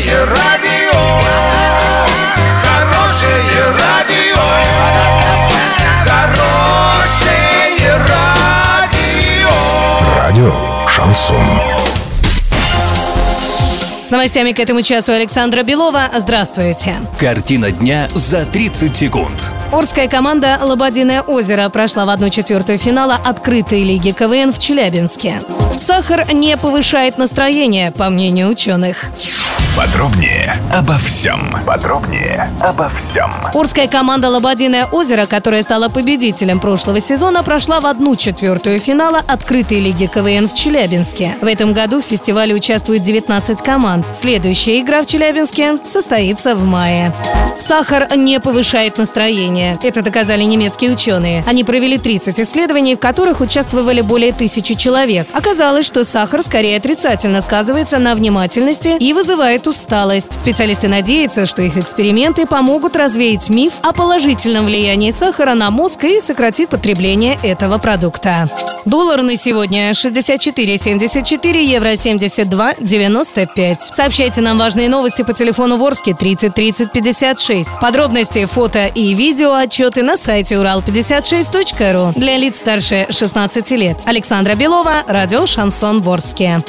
Хорошее радио, хорошее радио, хорошее радио. Радио Шансон. С новостями к этому часу Александра Белова. Здравствуйте. Картина дня за 30 секунд. Орская команда «Лободиное озеро» прошла в 1-4 финала открытой лиги КВН в Челябинске. Сахар не повышает настроение, по мнению ученых. Подробнее обо всем. Подробнее обо всем. Орская команда «Лободиное озеро», которая стала победителем прошлого сезона, прошла в одну четвертую финала открытой лиги КВН в Челябинске. В этом году в фестивале участвует 19 команд. Следующая игра в Челябинске состоится в мае. Сахар не повышает настроение. Это доказали немецкие ученые. Они провели 30 исследований, в которых участвовали более тысячи человек. Оказалось, что сахар скорее отрицательно сказывается на внимательности и вызывает усталость. Специалисты надеются, что их эксперименты помогут развеять миф о положительном влиянии сахара на мозг и сократит потребление этого продукта. Доллар на сегодня 64,74, евро 72,95. Сообщайте нам важные новости по телефону Ворске 30 30 56. Подробности, фото и видео отчеты на сайте урал56.ру для лиц старше 16 лет. Александра Белова, радио «Шансон Ворске».